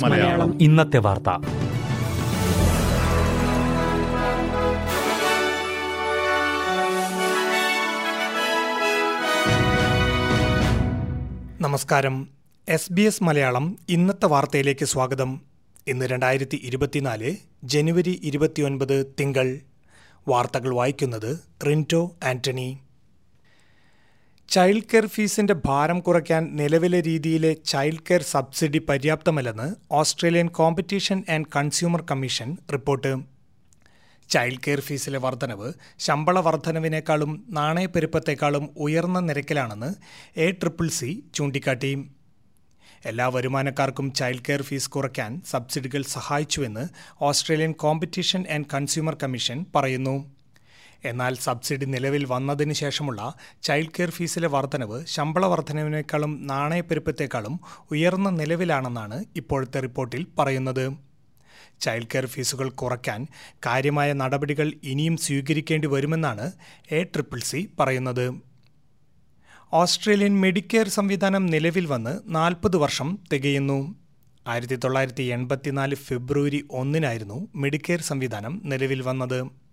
മലയാളം. ഇന്നത്തെ വാർത്ത. നമസ്കാരം. എസ് ബി എസ് മലയാളം ഇന്നത്തെ വാർത്തയിലേക്ക് സ്വാഗതം. ഇന്ന് രണ്ടായിരത്തി ഇരുപത്തിനാല് ജനുവരി ഇരുപത്തിയൊൻപത് തിങ്കൾ. വാർത്തകൾ വായിക്കുന്നത് റിന്റോ ആന്റണി. ചൈൽഡ് കെയർ ഫീസിന്റെ ഭാരം കുറയ്ക്കാൻ നിലവിലെ രീതിയിലെ child care subsidy പര്യാപ്തമല്ലെന്ന് Australian Competition and Consumer Commission report. Child care ഫീസിലെ വർധനവ് ശമ്പള വർധനവിനേക്കാളും നാണയപ്പെരുപ്പത്തേക്കാളും ഉയർന്ന നിരക്കിലാണെന്ന് എ ട്രിപ്പിൾ സി ചൂണ്ടിക്കാട്ടി. എല്ലാ വരുമാനക്കാർക്കും ചൈൽഡ് കെയർ ഫീസ് കുറയ്ക്കാൻ സബ്സിഡികൾ സഹായിച്ചുവെന്ന് Australian Competition and Consumer Commission പറയുന്നു. എന്നാൽ സബ്സിഡി നിലവിൽ വന്നതിന് ശേഷമുള്ള ചൈൽഡ് കെയർ ഫീസിലെ വർധനവ് ശമ്പള വർധനവിനേക്കാളും നാണയപ്പെരുപ്പത്തേക്കാളും ഉയർന്ന നിലവിലാണെന്നാണ് ഇപ്പോഴത്തെ റിപ്പോർട്ടിൽ പറയുന്നത്. ചൈൽഡ് കെയർ ഫീസുകൾ കുറയ്ക്കാൻ കാര്യമായ നടപടികൾ ഇനിയും സ്വീകരിക്കേണ്ടി വരുമെന്നാണ് എ ട്രിപ്പിൾ സി പറയുന്നത്. ഓസ്ട്രേലിയൻ മെഡിക്കെയർ സംവിധാനം നിലവിൽ വന്ന് നാൽപ്പത് വർഷം തികയുന്നു. ആയിരത്തി തൊള്ളായിരത്തി എൺപത്തിനാല് ഫെബ്രുവരി ഒന്നിനായിരുന്നു മെഡിക്കെയർ സംവിധാനം നിലവിൽ വന്നത്.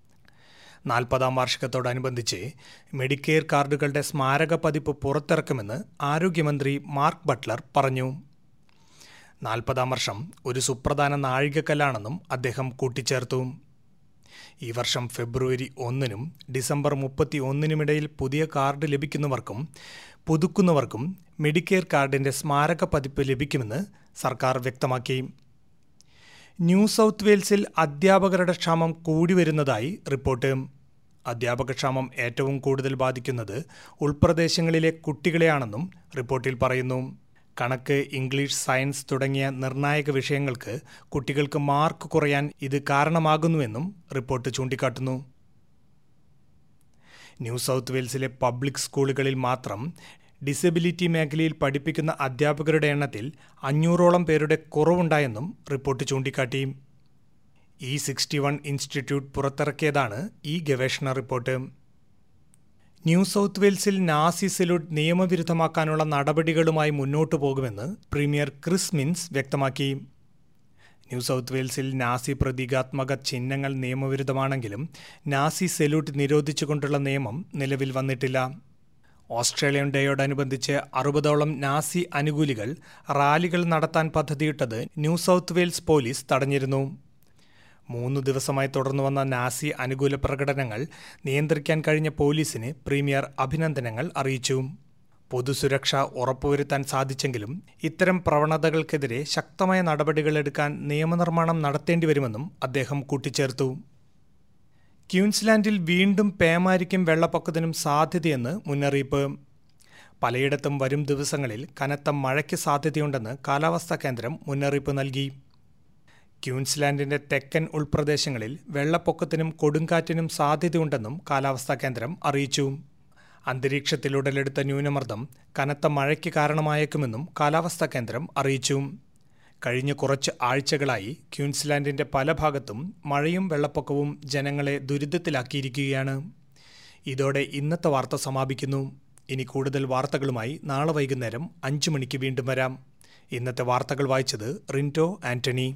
നാൽപ്പതാം വാർഷികത്തോടനുബന്ധിച്ച് മെഡിക്കെയർ കാർഡുകളുടെ സ്മാരക പതിപ്പ് പുറത്തിറക്കുമെന്ന് ആരോഗ്യമന്ത്രി മാർക്ക് ബട്ട്ലർ പറഞ്ഞു. നാൽപ്പതാം വർഷം ഒരു സുപ്രധാന നാഴികക്കല്ലാണെന്നും അദ്ദേഹം കൂട്ടിച്ചേർത്തു. ഈ വർഷം ഫെബ്രുവരി ഒന്നിനും ഡിസംബർ മുപ്പത്തി ഒന്നിനുമിടയിൽ പുതിയ കാർഡ് ലഭിക്കുന്നവർക്കും പുതുക്കുന്നവർക്കും മെഡിക്കെയർ കാർഡിന്റെ സ്മാരക പതിപ്പ് ലഭിക്കുമെന്ന് സർക്കാർ വ്യക്തമാക്കി. ന്യൂ സൗത്ത് വെയിൽസിൽ അധ്യാപകരുടെ ക്ഷാമം കൂടി വരുന്നതായി റിപ്പോർട്ട്. അധ്യാപകക്ഷാമം ഏറ്റവും കൂടുതൽ ബാധിക്കുന്നത് ഉൾപ്രദേശങ്ങളിലെ കുട്ടികളെയാണെന്നും റിപ്പോർട്ടിൽ പറയുന്നു. കണക്ക് ഇംഗ്ലീഷ് സയൻസ് തുടങ്ങിയ നിർണായക വിഷയങ്ങൾക്ക് കുട്ടികൾക്ക് മാർക്ക് കുറയാൻ ഇത് കാരണമാകുന്നുവെന്നും റിപ്പോർട്ട് ചൂണ്ടിക്കാട്ടുന്നു. ന്യൂ സൗത്ത് വെയിൽസിലെ പബ്ലിക് സ്കൂളുകളിൽ മാത്രം ഡിസബിലിറ്റി മേഖലയിൽ പഠിപ്പിക്കുന്ന അധ്യാപകരുടെ എണ്ണത്തിൽ അഞ്ഞൂറോളം പേരുടെ കുറവുണ്ടായെന്നും റിപ്പോർട്ട് ചൂണ്ടിക്കാട്ടി. ഇ സിക്സ്റ്റി വൺ ഇൻസ്റ്റിറ്റ്യൂട്ട് പുറത്തിറക്കിയതാണ് ഈ ഗവേഷണ റിപ്പോർട്ട്. ന്യൂ സൗത്ത് വെയിൽസിൽ നാസി സല്യൂട്ട് നിയമവിരുദ്ധമാക്കാനുള്ള നടപടികളുമായി മുന്നോട്ടു പോകുമെന്ന് പ്രീമിയർ ക്രിസ് മിൻസ് വ്യക്തമാക്കി. ന്യൂ സൗത്ത് വെയിൽസിൽ നാസി പ്രതീകാത്മക ചിഹ്നങ്ങൾ നിയമവിരുദ്ധമാണെങ്കിലും നാസി സല്യൂട്ട് നിരോധിച്ചുകൊണ്ടുള്ള നിയമം നിലവിൽ വന്നിട്ടില്ല. ഓസ്ട്രേലിയൻ ഡേയോടനുബന്ധിച്ച് അറുപതോളം നാസി അനുകൂലികൾ റാലികൾ നടത്താൻ പദ്ധതിയിട്ടത് ന്യൂ സൗത്ത് വെയിൽസ് പോലീസ് തടഞ്ഞിരുന്നു. മൂന്ന് ദിവസമായി തുടർന്നു വന്ന നാസി അനുകൂല പ്രകടനങ്ങൾ നിയന്ത്രിക്കാൻ കഴിഞ്ഞ പോലീസിന് പ്രീമിയർ അഭിനന്ദനങ്ങൾ അറിയിച്ചു. പൊതുസുരക്ഷ ഉറപ്പുവരുത്താൻ സാധിച്ചെങ്കിലും ഇത്തരം പ്രവണതകൾക്കെതിരെ ശക്തമായ നടപടികളെടുക്കാൻ നിയമനിർമ്മാണം നടത്തേണ്ടി വരുമെന്നും അദ്ദേഹം കൂട്ടിച്ചേർത്തു. ക്യൂൻസ്ലാൻഡിൽ വീണ്ടും പേമാരിക്കും വെള്ളപ്പൊക്കത്തിനും സാധ്യതയെന്ന് മുന്നറിയിപ്പ്. പലയിടത്തും വരും ദിവസങ്ങളിൽ കനത്ത മഴയ്ക്ക് സാധ്യതയുണ്ടെന്ന് കാലാവസ്ഥാ കേന്ദ്രം മുന്നറിയിപ്പ് നൽകി. ക്യൂൻസ്ലാൻഡിന്റെ തെക്കൻ ഉൾപ്രദേശങ്ങളിൽ വെള്ളപ്പൊക്കത്തിനും കൊടുങ്കാറ്റിനും സാധ്യതയുണ്ടെന്നും കാലാവസ്ഥാ കേന്ദ്രം അറിയിച്ചു. അന്തരീക്ഷത്തിൽ ഉടലെടുത്ത ന്യൂനമർദ്ദം കനത്ത മഴയ്ക്ക് കാരണമായേക്കുമെന്നും കാലാവസ്ഥാ കേന്ദ്രം അറിയിച്ചു. കഴിഞ്ഞ കുറച്ച് ആഴ്ചകളായി ക്യൂൻസ്ലാൻഡിന്റെ പല ഭാഗത്തും മഴയും വെള്ളപ്പൊക്കവും ജനങ്ങളെ ദുരിതത്തിലാക്കിയിരിക്കുകയാണ്. ഇതോടെ ഇന്നത്തെ വാർത്ത സമാപിക്കുന്നു. ഇനി കൂടുതൽ വാർത്തകളുമായി നാളെ വൈകുന്നേരം അഞ്ചു മണിക്ക് വീണ്ടും വരാം. ഇന്നത്തെ വാർത്തകൾ വായിച്ചത് റിന്റോ ആന്റണി.